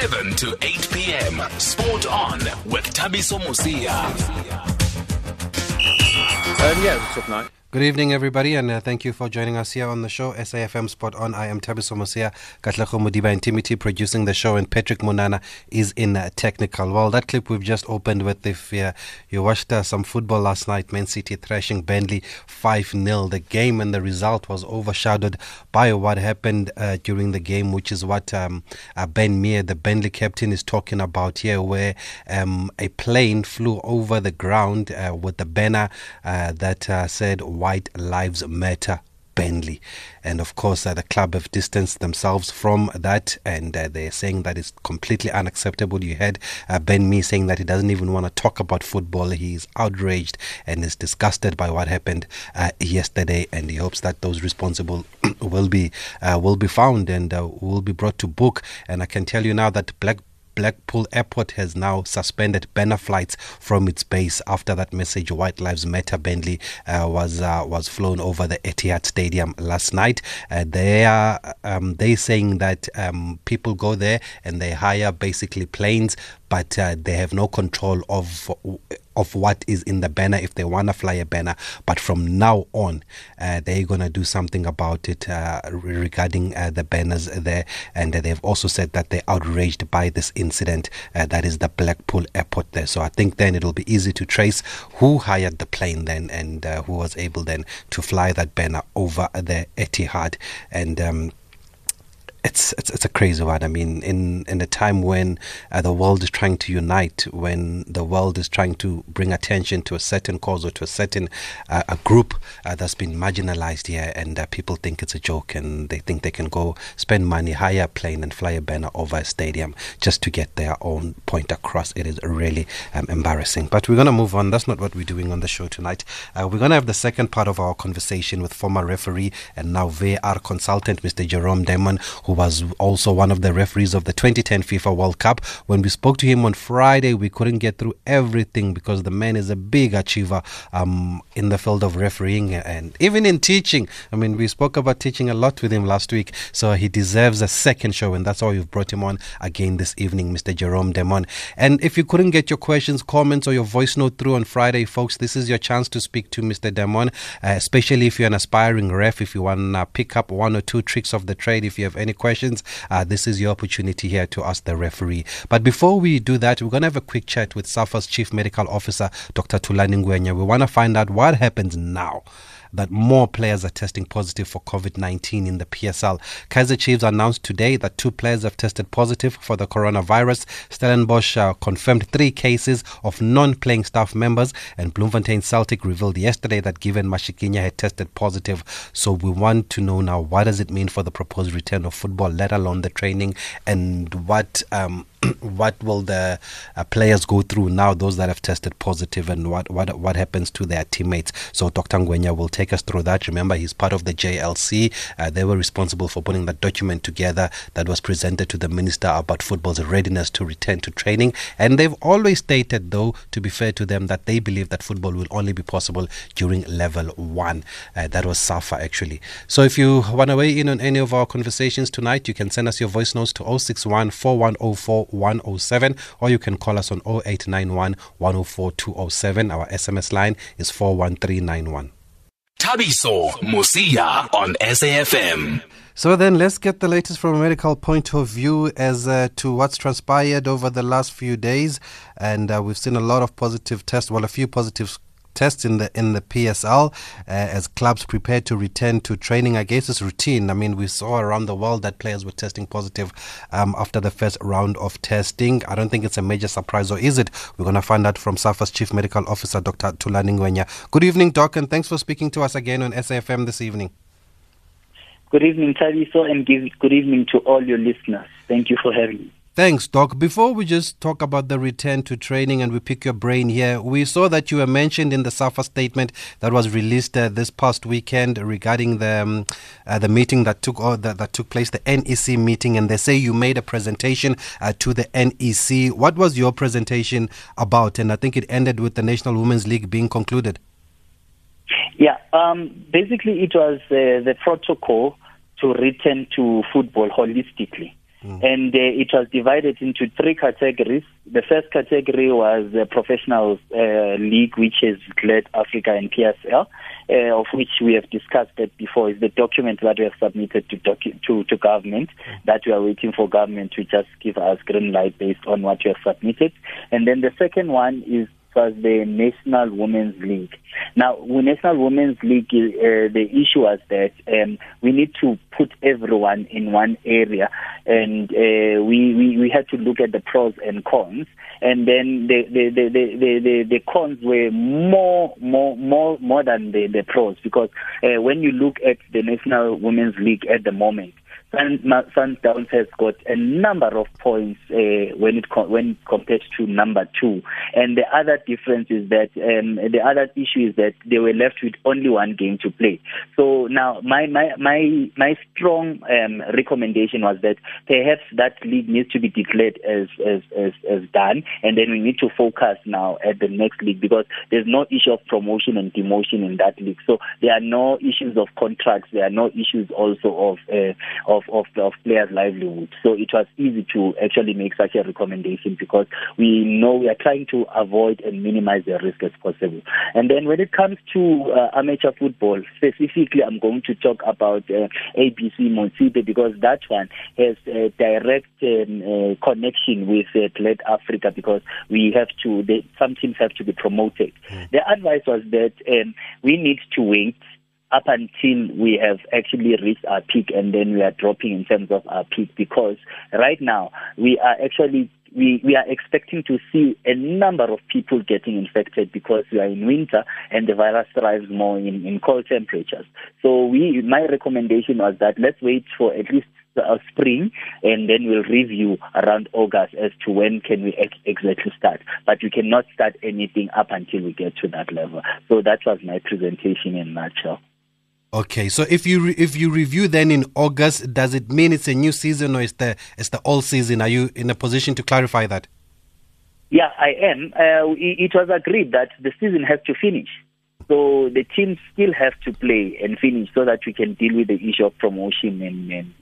7 to 8 p.m. Sport on with Thabiso Mosia. Um, yeah, it's up night. Good evening, everybody, and uh, thank you for joining us here on the show. SAFM Sport On. I am Thabiso Mosia, Katlego Modiba and Timothy producing the show, and Patrick Munana is in uh, technical. Well, that clip we've just opened with, if uh, you watched uh, some football last night, Man City thrashing Burnley 5 0. The game and the result was overshadowed by what happened uh, during the game, which is what um, uh, Ben Mee, the Burnley captain, is talking about here, where um, a plane flew over the ground with the banner that said, White Lives Matter Burnley. And of course, uh, the club have distanced themselves from that and uh, they're saying that it's completely unacceptable. You had uh, Ben Mee saying that he doesn't even want to talk about football. He's outraged and is disgusted by what happened uh, yesterday and he hopes that those responsible will be uh, will be found and uh, will be brought to book. And I can tell you now that Black Blackpool Airport has now suspended banner flights from its base after that message White Lives Matter Burnley uh, was uh, was flown over the Etihad Stadium last night. Uh, they are um, they saying that um, people go there and they hire basically planes, but uh, they have no control of of what is in the banner if they want to fly a banner. But from now on, uh, they're going to do something about it uh, regarding uh, the banners there. And they've also said that they're outraged by this incident uh, that is the Blackpool airport there. So I think then it'll be easy to trace who hired the plane then and uh, who was able then to fly that banner over the Etihad. And um, it's, it's it's a crazy one. I mean, in in a time when uh, the world is trying to unite, when the world is trying to bring attention to a certain cause or to a certain uh, a group uh, that's been marginalized here, and uh, people think it's a joke, and they think they can go spend money, hire a plane, and fly a banner over a stadium just to get their own point across. It is really um, embarrassing. But we're gonna move on. That's not what we're doing on the show tonight. Uh, we're gonna have the second part of our conversation with former referee and now VAR consultant, Mr. Jerome Damon, who was also one of the referees of the 2010 FIFA World Cup. When we spoke to him on Friday, we couldn't get through everything because the man is a big achiever um, in the field of refereeing and even in teaching. I mean, we spoke about teaching a lot with him last week, so he deserves a second show, and that's why we've brought him on again this evening, Mr. Jerome Damon. And if you couldn't get your questions, comments, or your voice note through on Friday, folks, this is your chance to speak to Mr. Damon, uh, especially if you're an aspiring ref, if you want to pick up one or two tricks of the trade, if you have any questions questions, uh, this is your opportunity here to ask the referee. But before we do that, we're going to have a quick chat with SAFA's Chief Medical Officer, Dr. Thulani Ngwenya. We want to find out what happens now that more players are testing positive for COVID 19 in the PSL. Kaiser Chiefs announced today that two players have tested positive for the coronavirus. Stellenbosch uh, confirmed three cases of non playing staff members, and Bloemfontein Celtic revealed yesterday that Given Mashikinya had tested positive. So we want to know now what does it mean for the proposed return of football, let alone the training, and what. Um, what will the uh, players go through now, those that have tested positive, and what, what, what happens to their teammates? So, Dr. Ngwenya will take us through that. Remember, he's part of the JLC. Uh, they were responsible for putting that document together that was presented to the minister about football's readiness to return to training. And they've always stated, though, to be fair to them, that they believe that football will only be possible during level one. Uh, that was SAFA, actually. So, if you want to weigh in on any of our conversations tonight, you can send us your voice notes to 061 4104 107 or you can call us on 0891 104 207. Our SMS line is 41391. Thabiso Mosia on SAFM. So then let's get the latest from a medical point of view as uh, to what's transpired over the last few days. And uh, we've seen a lot of positive tests, well, a few positive tests in the in the PSL uh, as clubs prepare to return to training. I guess it's routine. I mean, we saw around the world that players were testing positive um, after the first round of testing. I don't think it's a major surprise, or is it? We're going to find out from SAFA's Chief Medical Officer, Dr. Thulani Ngwenya. Good evening, Doc, and thanks for speaking to us again on SAFM this evening. Good evening, Thabiso, and good evening to all your listeners. Thank you for having me. Thanks, Doc. Before we just talk about the return to training and we pick your brain here, we saw that you were mentioned in the SAFA statement that was released uh, this past weekend regarding the um, uh, the meeting that took uh, that, that, took place, the NEC meeting, and they say you made a presentation uh, to the NEC. What was your presentation about? And I think it ended with the National Women's League being concluded. Yeah, um, basically it was uh, the protocol to return to football holistically. Mm. And uh, it was divided into three categories. The first category was the professional uh, league, which is GladAfrica and PSL, uh, of which we have discussed that before. Is the document that we have submitted to docu- to, to government mm. that we are waiting for government to just give us green light based on what we have submitted. And then the second one is was the National Women's League. Now, with National Women's League, uh, the issue was that um, we need to put everyone in one area, and uh, we, we we had to look at the pros and cons, and then the the the the, the, the cons were more more more more than the, the pros because uh, when you look at the National Women's League at the moment, Sundowns has got a number of points uh, when it when compared to number two, and the other difference is that um, the other issue is that they were left with only one game to play. So now my my my my strong um, recommendation was that perhaps that league needs to be declared as, as as as done, and then we need to focus now at the next league because there's no issue of promotion and demotion in that league. So there are no issues of contracts. There are no issues also of uh, of of, of players' livelihood. So it was easy to actually make such a recommendation because we know we are trying to avoid and minimize the risk as possible. And then when it comes to uh, amateur football, specifically, I'm going to talk about uh, ABC Motsepe because that one has a direct um, uh, connection with uh, Africa because we have to, they, some teams have to be promoted. Mm. The advice was that um, we need to wait up until we have actually reached our peak and then we are dropping in terms of our peak because right now we are actually we, we are expecting to see a number of people getting infected because we are in winter and the virus thrives more in, in cold temperatures. So we my recommendation was that let's wait for at least uh, spring and then we'll review around August as to when can we ex- exactly start. But we cannot start anything up until we get to that level. So that was my presentation in nutshell. Okay, so if you re- if you review then in August, does it mean it's a new season or is the it's the old season? Are you in a position to clarify that? Yeah, I am. Uh, it, was agreed that the season has to finish, so the teams still have to play and finish so that we can deal with the issue of promotion and, and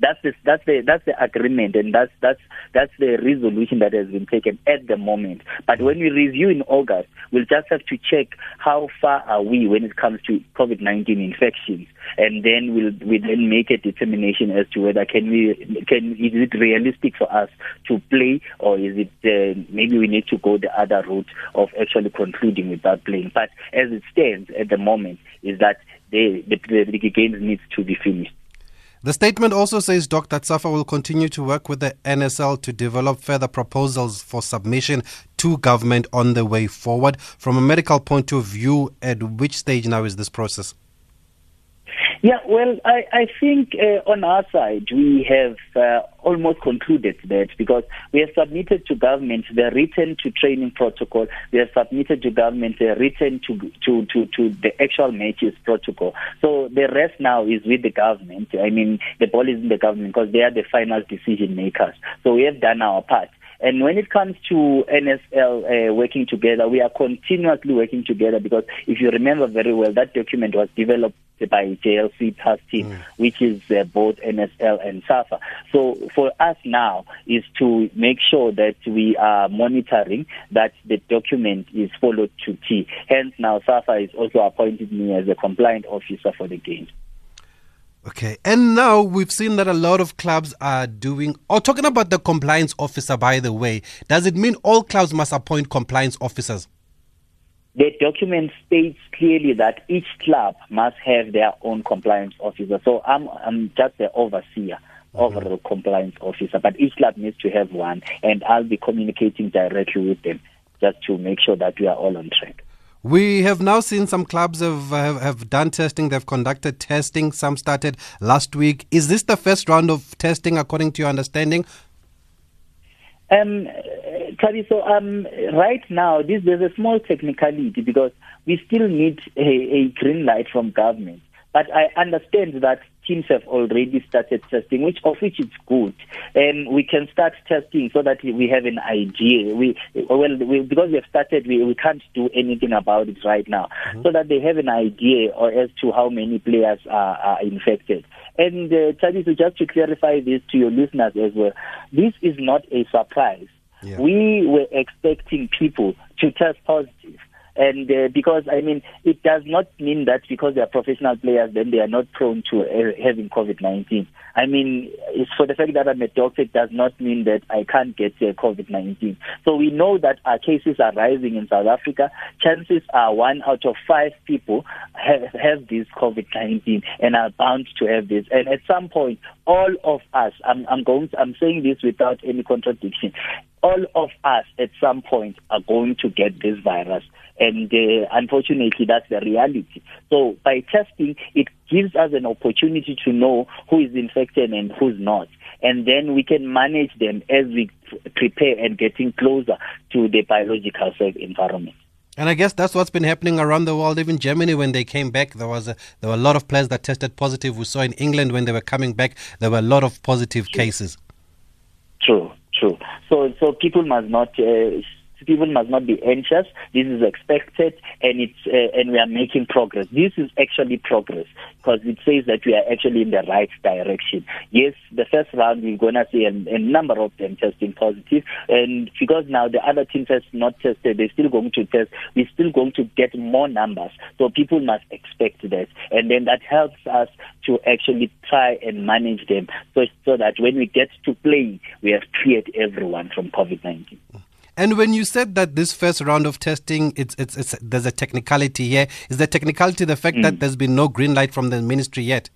that's the, that's the that's the agreement, and that's that's that's the resolution that has been taken at the moment. But when we review in August, we'll just have to check how far are we when it comes to COVID-19 infections, and then we'll we then make a determination as to whether can we can is it realistic for us to play or is it uh, maybe we need to go the other route of actually concluding without playing. But as it stands at the moment, is that the the, the games needs to be finished. The statement also says Dr. SAFA will continue to work with the NSL to develop further proposals for submission to government on the way forward. From a medical point of view, at which stage now is this process? Yeah, well, I, I think uh, on our side we have uh, almost concluded that because we have submitted to government the written to training protocol, we have submitted to government the written to, to, to, to the actual matches protocol. So the rest now is with the government. I mean, the ball is in the government because they are the final decision makers. So we have done our part. And when it comes to NSL uh, working together, we are continuously working together because if you remember very well, that document was developed by JLC task team, mm. which is uh, both NSL and SAFA. So for us now is to make sure that we are monitoring that the document is followed to T. Hence now SAFA is also appointed me as a compliant officer for the games. Okay, and now we've seen that a lot of clubs are doing, or talking about the compliance officer, by the way, does it mean all clubs must appoint compliance officers? The document states clearly that each club must have their own compliance officer. So I'm, I'm just the overseer. Mm-hmm. Overall compliance officer, but each club needs to have one, and I'll be communicating directly with them just to make sure that we are all on track. We have now seen some clubs have, have, have done testing. They've conducted testing. Some started last week. Is this the first round of testing, according to your understanding? Um, Tabi, so um, right now, this, there's a small technicality because we still need a, a green light from government. But I understand that teams have already started testing, which of which is good. And um, we can start testing so that we have an idea. We well we, because we have started, we, we can't do anything about it right now, mm-hmm. so that they have an idea or as to how many players are, are infected. And uh, Thabiso, just to clarify this to your listeners as well, this is not a surprise. Yeah. We were expecting people to test positive. And uh, because, I mean, it does not mean that because they are professional players, then they are not prone to uh, having COVID 19. I mean, it's for the fact that I'm a doctor, it does not mean that I can't get uh, COVID 19. So we know that our cases are rising in South Africa. Chances are one out of five people have, have this COVID 19 and are bound to have this. And at some point, all of us, I'm, I'm going, to, I'm saying this without any contradiction, all of us at some point are going to get this virus. And uh, unfortunately, that's the reality. So by testing, it gives us an opportunity to know who is infected and who's not. And then we can manage them as we prepare and getting closer to the biological safe environment. And I guess that's what's been happening around the world. Even Germany, when they came back, there was a, there were a lot of players that tested positive. We saw in England when they were coming back, there were a lot of positive True. cases. True, true. So, so people must not uh, people must not be anxious. This is expected, and it's uh, and we are making progress. This is actually progress because it says that we are actually in the right direction. Yes, the first round we're gonna see a, a number of them testing positive, and because now the other teams has not tested, they're still going to test. We're still going to get more numbers, so people must expect that, and then that helps us to actually try and manage them, so so that when we get to play, we have cleared everyone from COVID-19. And when you said that this first round of testing, it's, it's, it's there's a technicality here. Is the technicality the fact mm. that there's been no green light from the ministry yet?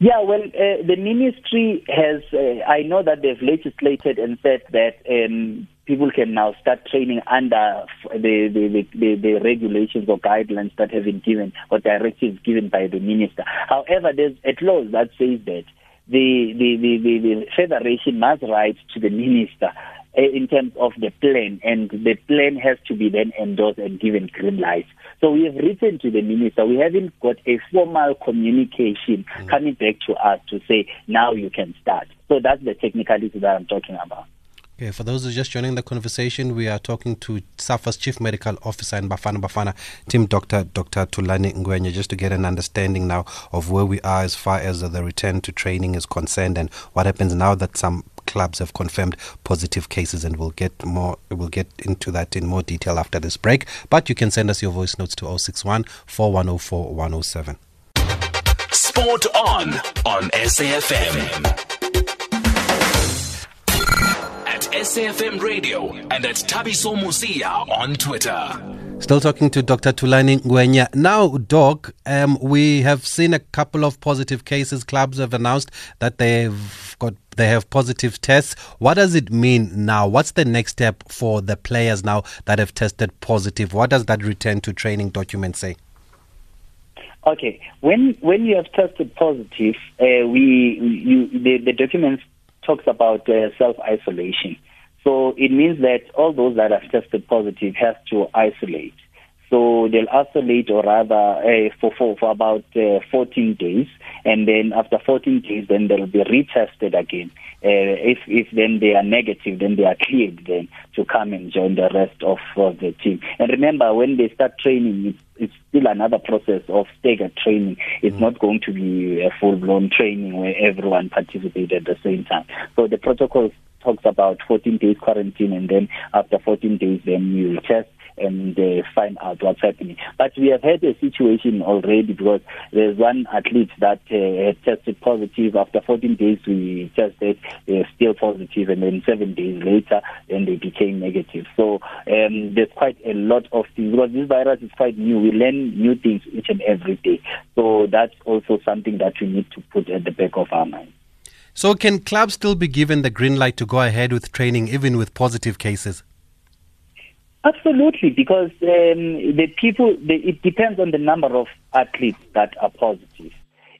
Yeah, well, uh, the ministry has. Uh, I know that they've legislated and said that um, people can now start training under the, the, the, the, regulations or guidelines that have been given or directives given by the minister. However, there's a clause that says that the, the, the, the, the federation must write to the minister in terms of the plan, and the plan has to be then endorsed and given green light. So we have written to the minister. We haven't got a formal communication mm. coming back to us to say now you can start. So that's the technicality that I'm talking about. Okay, for those who are just joining the conversation, we are talking to SAFA's Chief Medical Officer in Bafana Bafana, Team Dr. Dr. Thulani Ngwenya, just to get an understanding now of where we are as far as the return to training is concerned and what happens now that some clubs have confirmed positive cases, and we'll get more. We'll get into that in more detail after this break. But you can send us your voice notes to 061 4104 107. Sport on on SAFM. SAFM Radio and at Thabiso Mosia on Twitter. Still talking to Dr. Thulani Ngwenya. Now, Doc, um, we have seen a couple of positive cases. Clubs have announced that they've got they have positive tests. What does it mean now? What's the next step for the players now that have tested positive? What does that return to training document say? Okay, when when you have tested positive, uh, we you the, the document talks about uh, self isolation. So it means that all those that have tested positive have to isolate. So they'll isolate or rather uh, for, for, for about uh, 14 days. And then after 14 days, then they'll be retested again. Uh, if, if then they are negative, then they are cleared then to come and join the rest of, the team. And remember, when they start training, it's, it's still another process of staggered training. It's mm. not going to be a full-blown training where everyone participates at the same time. So the protocol talks about 14 days quarantine, and then after 14 days, then you test and uh, find out what's happening. But we have had a situation already because there's one athlete that uh, tested positive. After 14 days, we tested uh, still positive, and then seven days later, then they became negative. So um, there's quite a lot of things because this virus is quite new. We learn new things each and every day. So that's also something that we need to put at the back of our mind. So, can clubs still be given the green light to go ahead with training, even with positive cases? Absolutely, because um, the people, the, it depends on the number of athletes that are positive.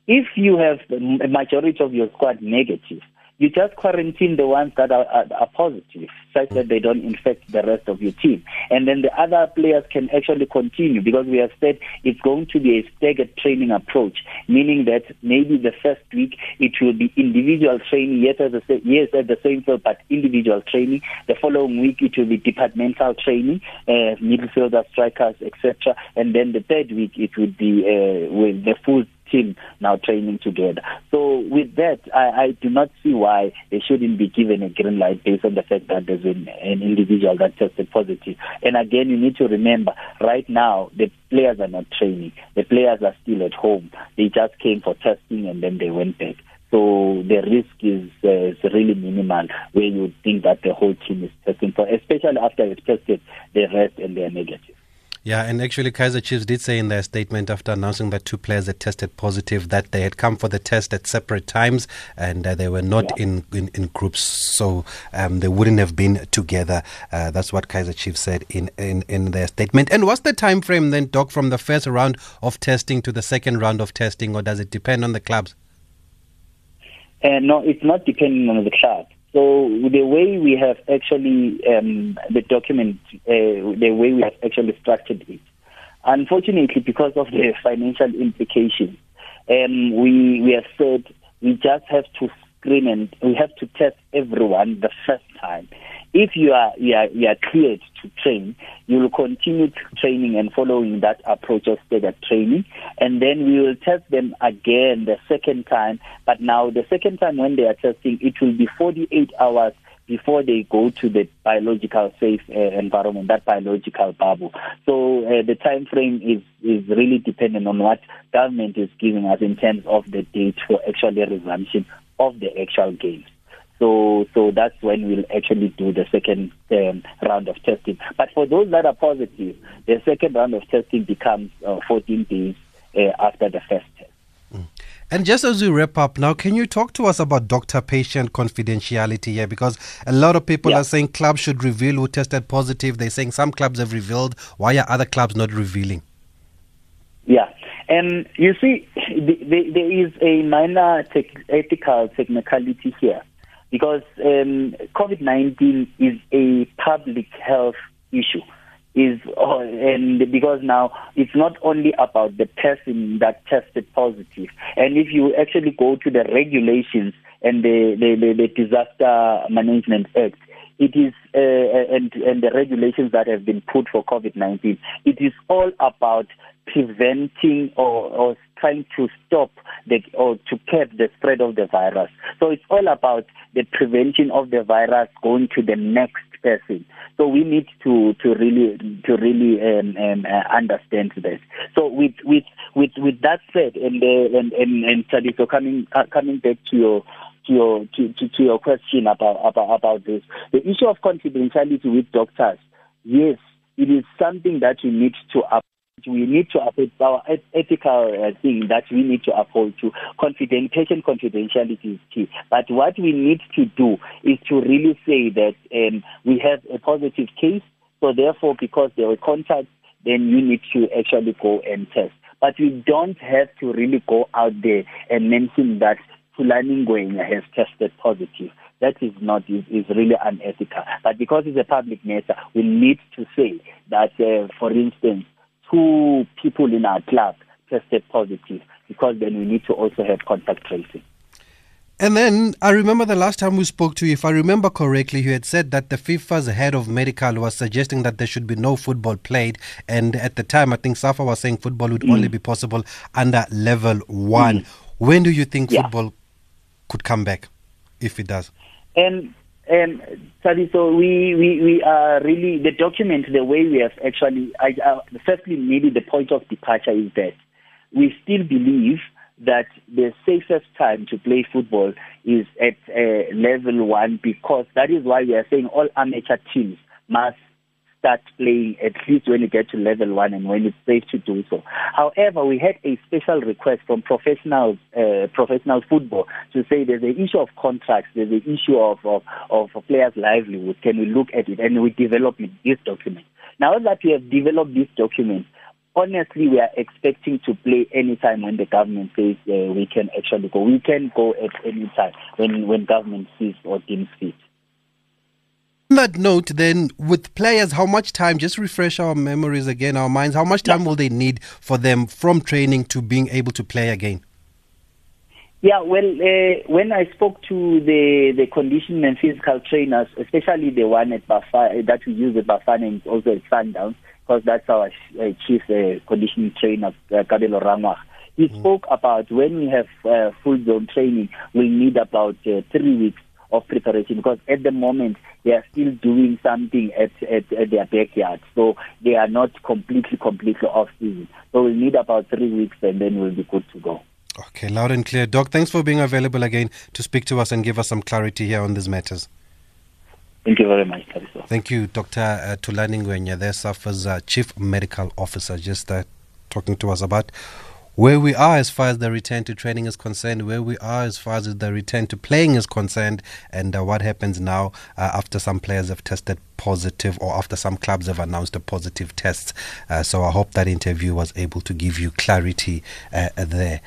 If you have a majority of your squad negative, you just quarantine the ones that are, are, are positive, such that they don't infect the rest of your team. And then the other players can actually continue because we have said it's going to be a staggered training approach, meaning that maybe the first week it will be individual training, yes, at the, yes, at the same field, but individual training. The following week it will be departmental training, uh, midfielders, strikers, etc. And then the third week it would be uh, with the full team now training together. So with that, I, I do not see why they shouldn't be given a green light based on the fact that there's an, an individual that tested positive. And again, you need to remember, right now, the players are not training. The players are still at home. They just came for testing and then they went back. So the risk is, uh, is really minimal where you think that the whole team is testing, for, especially after they've tested the rest and they are negative. Yeah, and actually, Kaiser Chiefs did say in their statement after announcing that two players had tested positive that they had come for the test at separate times and uh, they were not yeah. in, in, in, groups, so um, they wouldn't have been together. Uh, that's what Kaiser Chiefs said in, in, in their statement. And what's the time frame then, Doc, from the first round of testing to the second round of testing, or does it depend on the clubs? Uh, no, it's not depending on the club. So the way we have actually um, the document, uh, the way we have actually structured it, unfortunately, because of the financial implications, um, we we have said we just have to screen and we have to test everyone the first time. If you are you are, you are cleared to train, you will continue training and following that approach of staggered training, and then we will test them again the second time. But now the second time when they are testing, it will be 48 hours before they go to the biological safe uh, environment, that biological bubble. So uh, the time frame is is really dependent on what government is giving us in terms of the date for actually resumption of the actual games. So, so that's when we'll actually do the second um, round of testing. But for those that are positive, the second round of testing becomes uh, 14 days uh, after the first test. Mm. And just as we wrap up now, can you talk to us about doctor patient confidentiality here? Because a lot of people yeah. are saying clubs should reveal who tested positive. They're saying some clubs have revealed. Why are other clubs not revealing? Yeah. And you see, there is a minor tech- ethical technicality here because um, COVID 19 is a public health issue. Is uh, and because now it's not only about the person that tested positive. positive, and if you actually go to the regulations and the the, the, the Disaster Management Act, it is uh, and and the regulations that have been put for COVID-19. It is all about preventing or, or trying to stop the, or to cap the spread of the virus. So it's all about the prevention of the virus going to the next person. So we need to to really to really um, um, uh, understand this. So with with with with that said, and uh, and and and so coming uh, coming back to your to your to, to, to your question about about about this, the issue of confidentiality with doctors, yes, it is something that you need to we need to uphold our ethical uh, thing that we need to uphold to confident patient confidentiality is key. But what we need to do is to really say that um, we have a positive case, so therefore, because there were contacts, then you need to actually go and test. But we don't have to really go out there and mention that Thulani has tested positive that is not is, is really unethical. But because it's a public matter, we need to say that, uh, for instance, two people in our club tested positive because then we need to also have contact tracing. And then I remember the last time we spoke to you, if I remember correctly, you had said that the FIFA's head of medical was suggesting that there should be no football played. And at the time, I think Safa was saying football would mm. only be possible under level one. Mm. When do you think yeah. football could come back, if it does? And um, Sadi, so we, we, we are really, the document, the way we have actually, I, uh, firstly, maybe the point of departure is that we still believe that the safest time to play football is at uh, level one because that is why we are saying all amateur teams must start playing at least when you get to level one and when it's safe to do so. However, we had a special request from professional uh, professional football to say there's an issue of contracts, there's an issue of, of, of players' livelihood. Can we look at it? And we developed this document. Now that we have developed this document, honestly, we are expecting to play anytime when the government says uh, we can actually go. We can go at any time when, when government sees or deems fit. On that note, then, with players, how much time, just refresh our memories again, our minds, how much time yeah. will they need for them from training to being able to play again? Yeah, well, uh, when I spoke to the, the conditioning and physical trainers, especially the one at Bafana, that we use at Bafana and also at Sundowns, because that's our uh, chief uh, conditioning trainer, uh, Kabelo Rangoaga. He mm. spoke about when we have uh, full zone training, we need about uh, three weeks of preparation because at the moment they are still doing something at, at, at their backyard. So they are not completely, completely off season. So we need about three weeks and then we'll be good to go. Okay, loud and clear. Doc, thanks for being available again to speak to us and give us some clarity here on these matters. Thank you very much, Thank you, Dr. Uh, Thulani Ngwenya, there, SAFA's uh, Chief Medical Officer, just uh, talking to us about where we are as far as the return to training is concerned, where we are as far as the return to playing is concerned, and uh, what happens now uh, after some players have tested positive or after some clubs have announced a positive test. Uh, so I hope that interview was able to give you clarity uh, there.